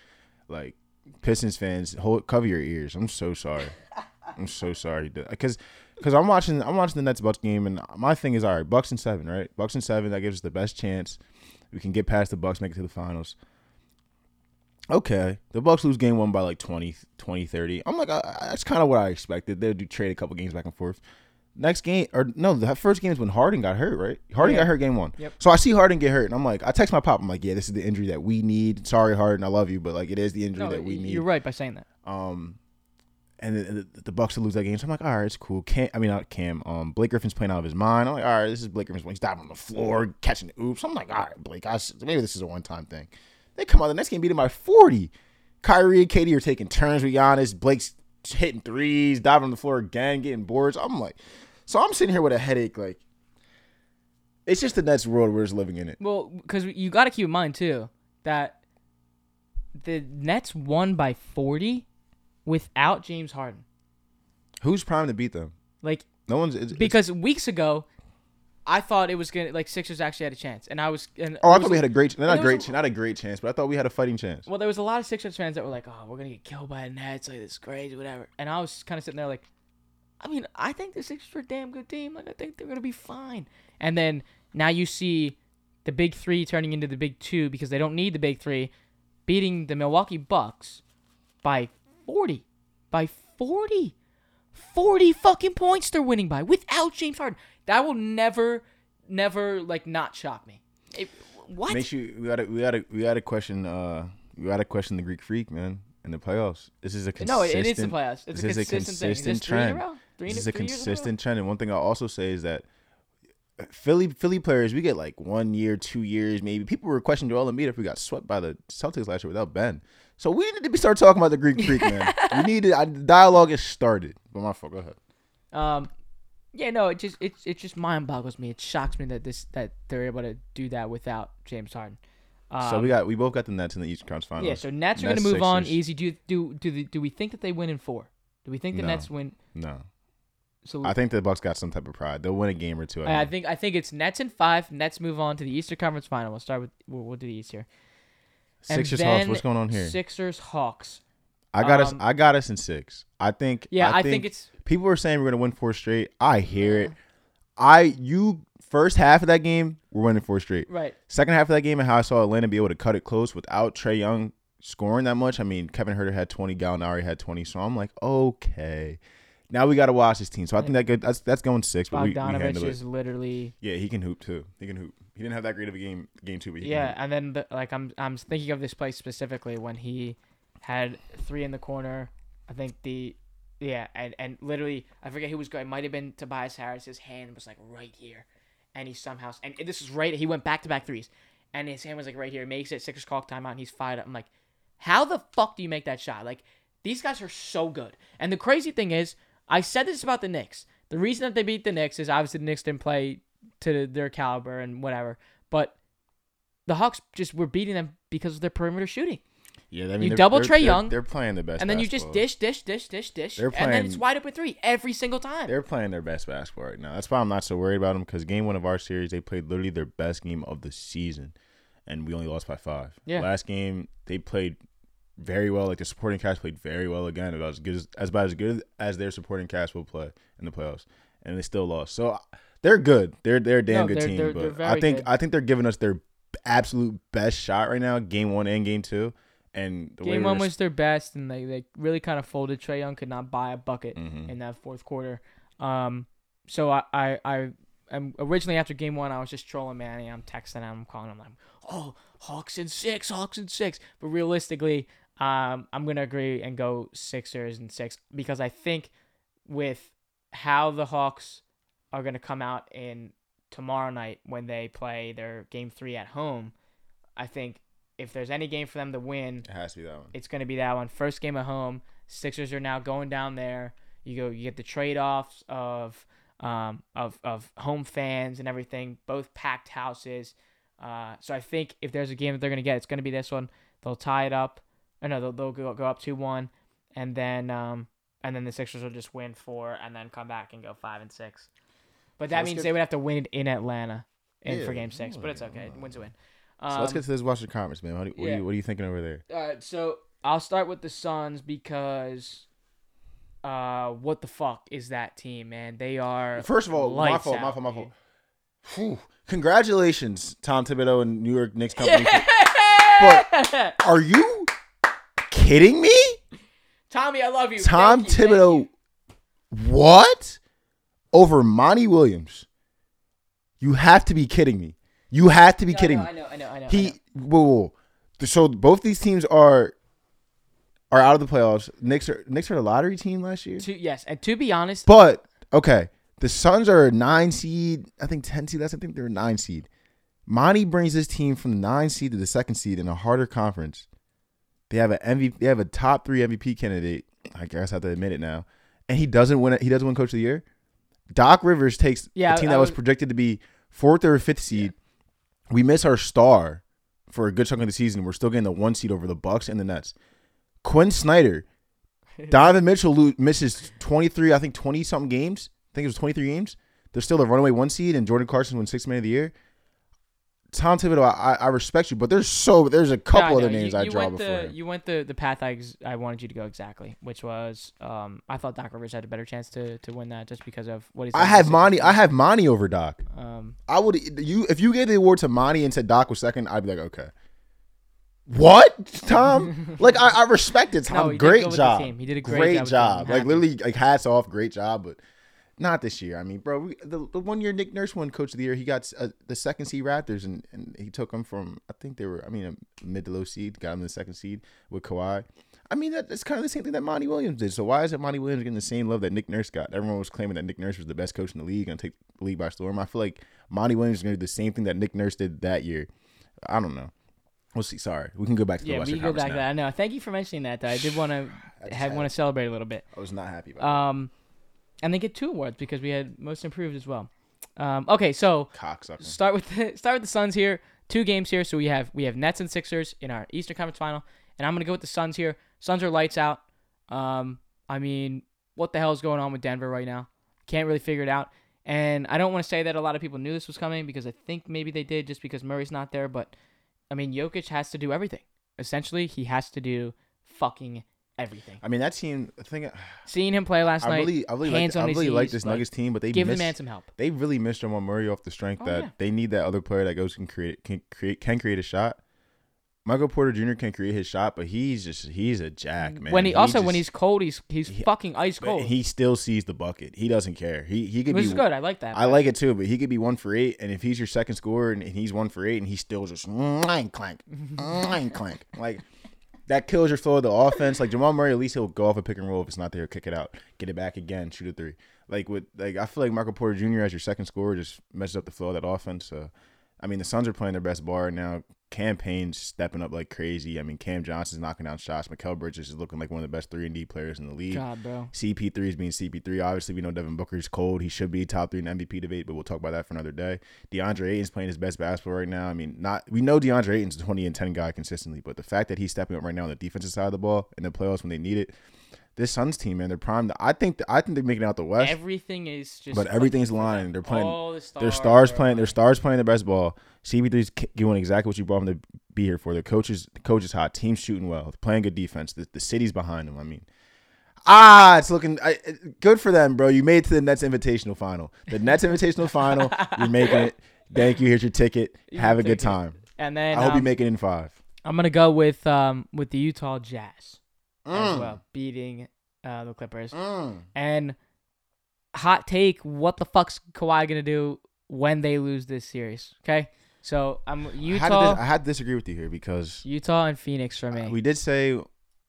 Like Pistons fans, hold cover your ears. I'm so sorry. I'm so sorry, because because I'm watching I'm watching the Nets Bucks game, and my thing is all right, Bucks and seven, right? Bucks and seven that gives us the best chance we can get past the Bucks, make it to the finals. Okay, the Bucks lose game one by like 20, 20 30. I'm like, that's kind of what I expected. They'll do trade a couple games back and forth. Next game, or no, the first game is when Harden got hurt, right? Harden Yeah. got hurt game one. Yep. So I see Harden get hurt, and I'm like, I text my pop. I'm like, yeah, this is the injury that we need. Sorry, Harden, I love you, but like, it is the injury No, that we need. you're right by saying that. Um, and the, the, the Bucks will lose that game. So I'm like, all right, it's cool. Cam, I mean, not Cam. Um, Blake Griffin's playing out of his mind. I'm like, all right, this is Blake Griffin's. When he's diving on the floor, catching the oops. I'm like, all right, Blake. I, maybe this is a one time thing. They come out the next game, beat him by 40. Kyrie and KD are taking turns with Giannis. Blake's hitting threes, diving on the floor again, getting boards. I'm like, so I'm sitting here with a headache. Like, it's just the Nets world. We're just living in it. Well, because you got to keep in mind too that the Nets won by 40 without James Harden. Who's primed to beat them? Like No one's. It's, it's- because weeks ago, I thought it was gonna like Sixers actually had a chance, and I was. And oh, I was- thought we had a great. Not there a was great. not a great chance, but I thought we had a fighting chance. Well, there was a lot of Sixers fans that were like, "Oh, we're gonna get killed by the Nets. Like this is crazy, whatever." And I was kind of sitting there like, I mean, I think the Sixers are a damn good team. Like I think they're gonna be fine. And then now you see the big three turning into the big two because they don't need the big three, beating the Milwaukee Bucks by forty, by forty. 40 fucking points they're winning by without James Harden. That will never, never like not shock me. It, what? Make sure we gotta we gotta we gotta question uh we gotta question the Greek freak man in the playoffs. This is a consistent. No, it, is the playoffs. It's this a is a consistent thing. Consistent this in a trend. Three This is a three years in a row? consistent trend, and one thing I'll also say is that Philly Philly players we get like one year, two years, maybe. People were questioning Joel Embiid if we got swept by the Celtics last year without Ben. So we need to be start talking about the Greek freak man. we need to. I, the dialogue is started. But my fault. Go ahead. Um, yeah, no, it just it it just mind boggles me. It shocks me that this that they're able to do that without James Harden. Um, so we got we both got the Nets in the Eastern Conference Finals. yeah. So Nets are going to move on easy. Do do do the, do we think that they win in four? Do we think the No. Nets win? No, So I think the Bucks got some type of pride. They'll win a game or two. I, I think. I think it's Nets in five. Nets move on to the Eastern Conference Final. We'll start with we'll, we'll do the East here. And Sixers Hawks. What's going on here? Sixers Hawks. I got us. um, I got us in six. I think. Yeah, I, think, it's people were saying we're gonna win four straight. I hear it. I you first half of that game we're winning four straight. right. Second half of that game and how I saw Atlanta be able to cut it close without Trae Young scoring that much. I mean, Kevin Huerter had twenty, Gallinari had twenty. So I'm like, okay. Now we got to watch this team. So I think that good. That's that's going six, but we, we Bogdanovich handle it. is literally Yeah, he can hoop too. He can hoop. He didn't have that great of a game game two, but he Yeah, Can hoop. and then the, like I'm I'm thinking of this play specifically when he had three in the corner. I think the yeah, and and literally I forget who was going. It might have been Tobias Harris. His hand was like right here, and he somehow and this is right. He went back to back threes, and his hand was like right here. Makes it Sixers clock timeout, and he's fired up. I'm like, how the fuck do you make that shot? Like these guys are so good. And the crazy thing is, I said this about the Knicks. The reason that they beat the Knicks is obviously the Knicks didn't play to their caliber and whatever, but the Hawks just were beating them because of their perimeter shooting. yeah. I mean, You they're- double they're- Young, They're playing the best, and then you just dish, dish, dish, dish, dish, They're and then it's wide open three every single time. They're playing their best basketball right now. That's why I'm not so worried about them because game one of our series, they played literally their best game of the season, and we only lost by five. Yeah. Last game they played very well. Like the supporting cast played very well again. About as good as, as about as good as their supporting cast will play in the playoffs, and they still lost. So they're good. They're they're a damn No, good they're- team. they're- but they're I think good. I think they're giving us their absolute best shot right now. Game one and game two, and the Game one was their best, and they, they really kind of folded. Trae Young could not buy a bucket Mhm. in that fourth quarter. Um, so I, I, I, am originally after game one, I was just trolling Manny. I'm texting him, I'm calling him, like, oh, Hawks in six, Hawks in six. But realistically, um, I'm gonna agree and go Sixers and six because I think with how the Hawks are gonna come out in tomorrow night when they play their game three at home, I think if there's any game for them to win, it has to be that one. it's going to be that one. First game at home. Sixers are now going down there. You go. You get the trade offs of um of of home fans and everything. Both packed houses. Uh, so I think if there's a game that they're going to get, it's going to be this one. They'll tie it up. Or no, they'll, they'll go, go up two one, and then um and then the Sixers will just win four and then come back and go five and six. But that let's means get- they would have to win it in Atlanta in for game six. But it's okay. Wins a win. So let's Um, get to this Western Conference, man. What, do- what, yeah. are you, what are you thinking over there? right, so I'll start with the Suns because uh, what the fuck is that team, man? They are First of all, my fault, my fault, my fault. Whew. Congratulations, Tom Thibodeau and New York Knicks company. But are you kidding me? Tommy, I love you. Tom Thank you, thank you. Thibodeau, what? Over Monty Williams? You have to be kidding me. You have to be No, kidding no, me. I know, I know, I know. I He know. whoa, whoa, whoa. So both these teams are are out of the playoffs. Knicks are Knicks are a lottery team last year. To, yes, and to be honest, But okay, the Suns are a nine seed. I think ten seed. That's I think they're a nine seed. Monty brings this team from the nine seed to the second seed in a harder conference. They have a MVP. They have a top three MVP candidate. I guess I have to admit it now. And he doesn't win. He doesn't win Coach of the Year. Doc Rivers takes Yeah, a team I that was would- projected to be fourth or fifth seed. We miss our star for a good chunk of the season. We're still getting the one seed over the Bucks and the Nets. Quin Snyder, Donovan Mitchell lo- misses 23, I think 20 something games. I think it was 23 games. They're still the runaway one seed, and Jordan Clarkson wins six man of the year. Tom Thibodeau, I, I respect you, but there's so there's a couple no, names you, I draw before. the. You went the, the path I, ex- I wanted you to go exactly, which was um, I thought Doc Rivers had a better chance to, to win that just because of what he's. I have Monty. I have Monty over Doc. Um, I would you if you gave the award to Monty and said Doc was second, I'd be like, okay. What, Tom? like I, I respect it, Tom. No, great go with the job. He did a great job the team. I'm Like literally, like hats off, great job. But not this year. I mean, bro, we, the, the one year Nick Nurse won Coach of the Year, he got uh, the second seed Raptors, and, and he took them from I think they were I mean a mid to low seed, got him the second seed with Kawhi. I mean that, that's kind of the same thing that Monty Williams did. So why is it Monty Williams getting the same love that Nick Nurse got? Everyone was claiming that Nick Nurse was the best coach in the league and take the league by storm. I feel like Monty Williams is going to do the same thing that Nick Nurse did that year. I don't know. We'll see. Sorry, we can go back to the yeah, we can go back Conference to now. that. No, thank you for mentioning that. Though. I did want to have want to celebrate a little bit. I was not happy about Um, and they get two awards because we had most improved as well. Um, okay, so. Cocksucker. start with the, start with the Suns here. Two games here, so we have we have Nets and Sixers in our Eastern Conference Final, and I'm gonna go with the Suns here. Suns are lights out. Um, I mean, what the hell is going on with Denver right now? Can't really figure it out. And I don't want to say that a lot of people knew this was coming because I think maybe they did just because Murray's not there. But I mean, Jokic has to do everything. Essentially, he has to do fucking everything. I mean that team. I think Seeing him play last I night, really, I really, hands like, I really like this like, Nuggets team, but they give miss, the man some help. they really missed Jamal Murray off the strength Oh, that yeah. they need that other player that goes can create can create can create a shot. Michael Porter Jr. can create his shot, but he's just he's a jack man. when he, also when he's cold, he's he's he- fucking ice cold. he still sees the bucket. He doesn't care. He he could which be is good. I like that. I like it too, but he could be one for eight, and if he's your second scorer and, and he's one for eight, and he's still just clank clank clank clank, like that kills your flow of the offense. Like Jamal Murray, at least he'll go off a pick and roll if it's not there, kick it out, get it back again, shoot a three. Like with like I feel like Michael Porter Jr. as your second scorer just messes up the flow of that offense. So, I mean the Suns are playing their best bar now. Cam Payne's stepping up like crazy. I mean Cam Johnson's knocking down shots. Mikal Bridges is looking like one of the best three and D players in the league. job, bro. CP3 is being CP3. Obviously, we know Devin Booker's cold. He should be top three in MVP debate, but we'll talk about that for another day. DeAndre Ayton's playing his best basketball right now. I mean, not we know DeAndre Ayton's a 20 and 10 guy consistently, but the fact that he's stepping up right now on the defensive side of the ball in the playoffs when they need it, this Suns team, man, they're primed. I think I think they're making out the West, Everything is just. but everything's lining. They're playing. The stars Their stars are playing. Their stars playing their best ball. CP3's is doing exactly what you brought him to be here for. The coaches, the coach is hot. Team's shooting well. Playing good defense. The, the city's behind them. I mean, ah, it's looking I, good for them, bro. You made it to the Nets Invitational Final. The Nets Invitational Final. You're making it. Thank you. Here's your ticket. You Have a good it. time. And then I hope you um, make it in five. I'm gonna go with um with the Utah Jazz as Mm. well, beating uh, the Clippers. Mm. And hot take: What the fuck's Kawhi gonna do when they lose this series? Okay, so I'm I, had Utah, dis- I had to disagree with you here because Utah and Phoenix for me. We did say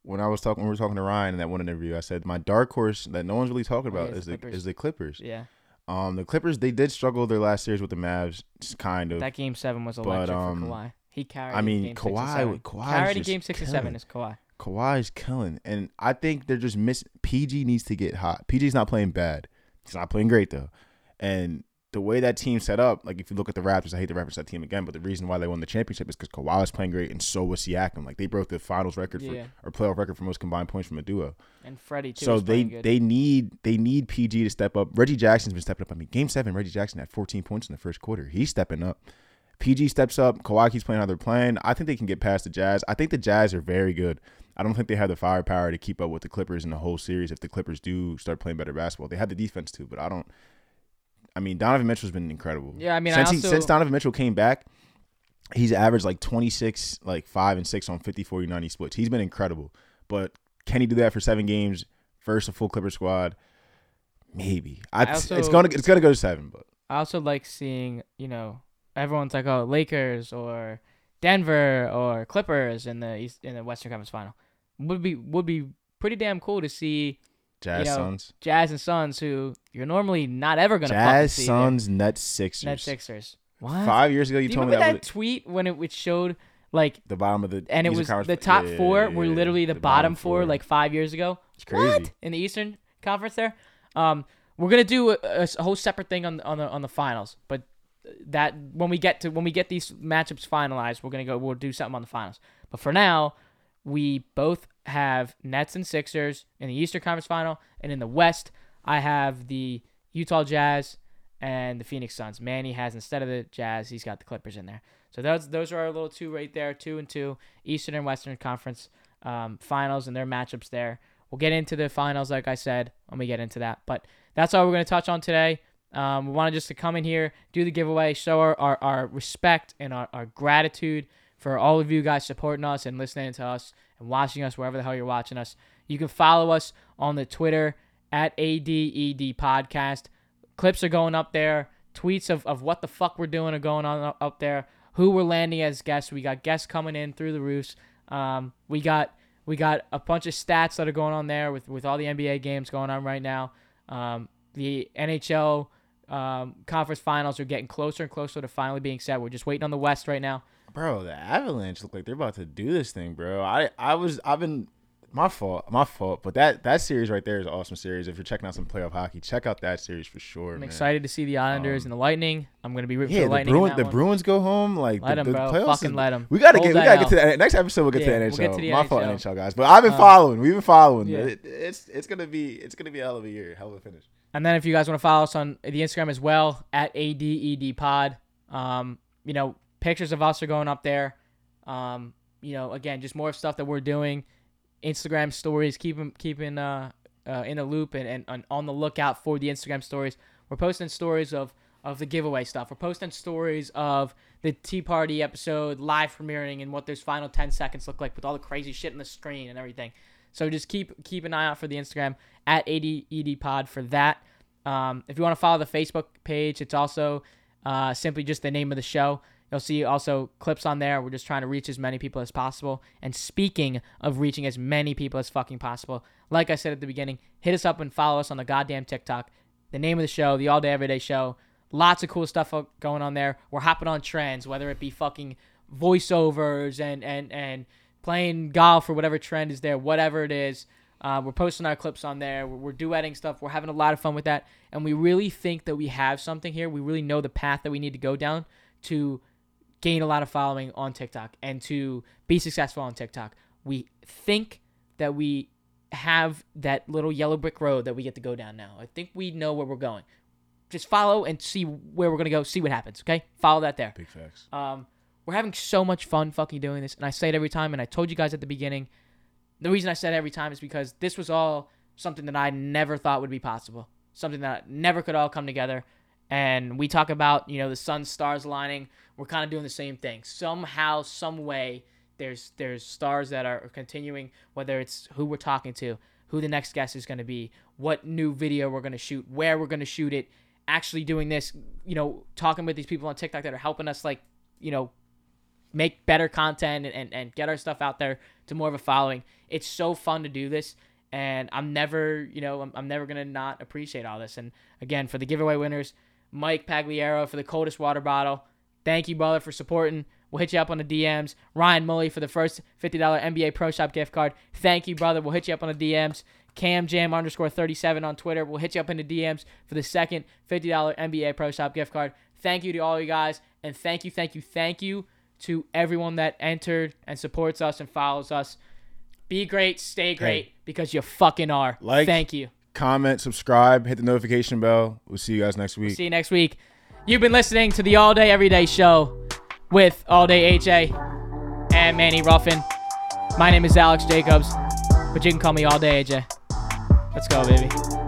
when I was talking when we were talking to Ryan in that one interview, I said my dark horse that no one's really talking Oh, yeah, about is the Clippers. is the Clippers. yeah, Um, the Clippers they did struggle their last series with the Mavs, kind of. that game seven was But, electric um, for Kawhi. He carried. I mean, and Kawhi- carried game six and seven is Kawhi. Kawhi is killing, and I think they're just miss. PG needs to get hot. PG's not playing bad. He's not playing great though, and the way that team set up, like if you look at the Raptors, I hate to reference that team again, but the reason why they won the championship is because Kawhi was playing great, and so was Siakam. Like they broke the finals record for Yeah. or playoff record for most combined points from a duo. And Freddie too. So they they need they need PG to step up. Reggie Jackson's been stepping up. I mean, Game Seven, Reggie Jackson had 14 points in the first quarter. He's stepping up. PG steps up. Kawhi keeps playing how they're playing. I think they can get past the Jazz. I think the Jazz are very good. I don't think they have the firepower to keep up with the Clippers in the whole series. If the Clippers do start playing better basketball, they have the defense too. But I don't. I mean, Donovan Mitchell's been incredible. Yeah, I mean, I since he, since Donovan Mitchell came back, he's averaged like 26, like five and six on 50, 40, 90 splits. He's been incredible. But can he do that for seven games versus a full Clipper squad? Maybe. I, I also- it's gonna it's gonna go to seven, but I also like seeing, you know, everyone's like, oh, Lakers or Denver or Clippers in the East, in the Western Conference Final. Would be would be pretty damn cool to see Jazz You know, Suns, Jazz and Suns, who you're normally not ever gonna Jazz see. Suns, Nets Sixers. Net Sixers. What? Five years ago, you Do you told me that, that, tweet when it, it showed like, the bottom of the and it was the top yeah, four were literally the, bottom, four, like five years ago. it's crazy. What in the Eastern Conference there? Um, we're gonna do a whole separate thing on the, on the on the finals, but that when we get to when we get these matchups finalized, we're gonna go. We'll do something on the finals. But for now, we both have Nets and Sixers in the Eastern Conference Final, and in the West, I have the Utah Jazz and the Phoenix Suns. Manny has instead of the Jazz, he's got the Clippers in there. So those those are our little two right there, two and two, Eastern and Western Conference um, finals and their matchups there. We'll get into the finals, like I said, when we get into that. But that's all we're going to touch on today. Um, we wanted just to come in here, do the giveaway, show our, our, our respect and our, our gratitude for all of you guys supporting us and listening to us and watching us wherever the hell you're watching us. You can follow us on the Twitter at ADED Podcast. Clips are going up there. Tweets of, of what the fuck we're doing are going on up- there. Who we're landing as guests. We got guests coming in through the roofs. Um, we got we got a bunch of stats that are going on there with, with all the NBA games going on right now. Um, the NHL um, conference finals are getting closer and closer to finally being set. We're just waiting on the West right now. Bro, the Avalanche look like they're about to do this thing, bro. I I was I've been my fault, my fault. But that that series right there is an awesome series. If you're checking out some playoff hockey, check out that series for sure. I'm man. excited to see the Islanders Um, and the Lightning. I'm going to be rooting Yeah, for the Lightning. Bruin, in the one. Bruins go home. Like Let the, 'em, the bro. playoffs Fucking is- let 'em. We gotta Hold get we gotta get to that next episode. We'll get Yeah, to the we'll NHL. get to the my fault, NHL. NHL guys. But I've been Um, following. We've been following. yeah. It- it's it's gonna be it's gonna be a hell of a year, hell of a finish. And then if you guys want to follow us on the Instagram as well at ADED Pod, um, you know, pictures of us are going up there. Um, you know, again, just more stuff that we're doing. Instagram stories, keeping keeping uh, uh, in the loop and, and, on the lookout for the Instagram stories. We're posting stories of of the giveaway stuff. We're posting stories of the Tea Party episode live premiering and what those final ten seconds look like with all the crazy shit in the screen and everything. So just keep keep an eye out for the Instagram at ADED Pod for that. Um, if you want to follow the Facebook page, it's also uh, simply just the name of the show. You'll see also clips on there. We're just trying to reach as many people as possible. And speaking of reaching as many people as fucking possible, like I said at the beginning, hit us up and follow us on the goddamn TikTok. The name of the show, the All Day Everyday Show. Lots of cool stuff going on there. We're hopping on trends, whether it be fucking voiceovers and and and playing golf or whatever trend is there, whatever it is. Uh, we're posting our clips on there. We're, we're duetting stuff. We're having a lot of fun with that, and we really think that we have something here. We really know the path that we need to go down to gain a lot of following on TikTok and to be successful on TikTok. We think that we have that little yellow brick road that we get to go down now. I think we know where we're going. Just follow and see where we're gonna go. See what happens. Okay, follow that there. Big facts. Um, we're having so much fun fucking doing this, and I say it every time. And I told you guys at the beginning, the reason I said it every time is because this was all something that I never thought would be possible, something that never could all come together. And we talk about you know the sun stars aligning. We're kind of doing the same thing. Somehow, some way, there's there's stars that are continuing. Whether it's who we're talking to, who the next guest is going to be, what new video we're going to shoot, where we're going to shoot it, actually doing this, you know, talking with these people on TikTok that are helping us, like, you know, make better content and, and, and get our stuff out there to more of a following. It's so fun to do this. And I'm never, you know, I'm, I'm never going to not appreciate all this. And again, for the giveaway winners, Mike Pagliaro for the coldest water bottle. Thank you, brother, for supporting. We'll hit you up on the DMs. Ryan Mully for the first $50 NBA Pro Shop gift card. Thank you, brother. We'll hit you up on the DMs. Cam Jam underscore 37 on Twitter. We'll hit you up in the DMs for the second $50 NBA Pro Shop gift card. Thank you to all you guys. And thank you, thank you, thank you to everyone that entered and supports us and follows us. Be great, stay great, because you fucking are. Like- thank you. Comment, subscribe, hit the notification bell. We'll see you guys next week. See you next week. You've been listening to the All Day Everyday Show with All Day AJ and Manny Ruffin. My name is Alex Jacobs, but you can call me all day AJ. Let's go, baby.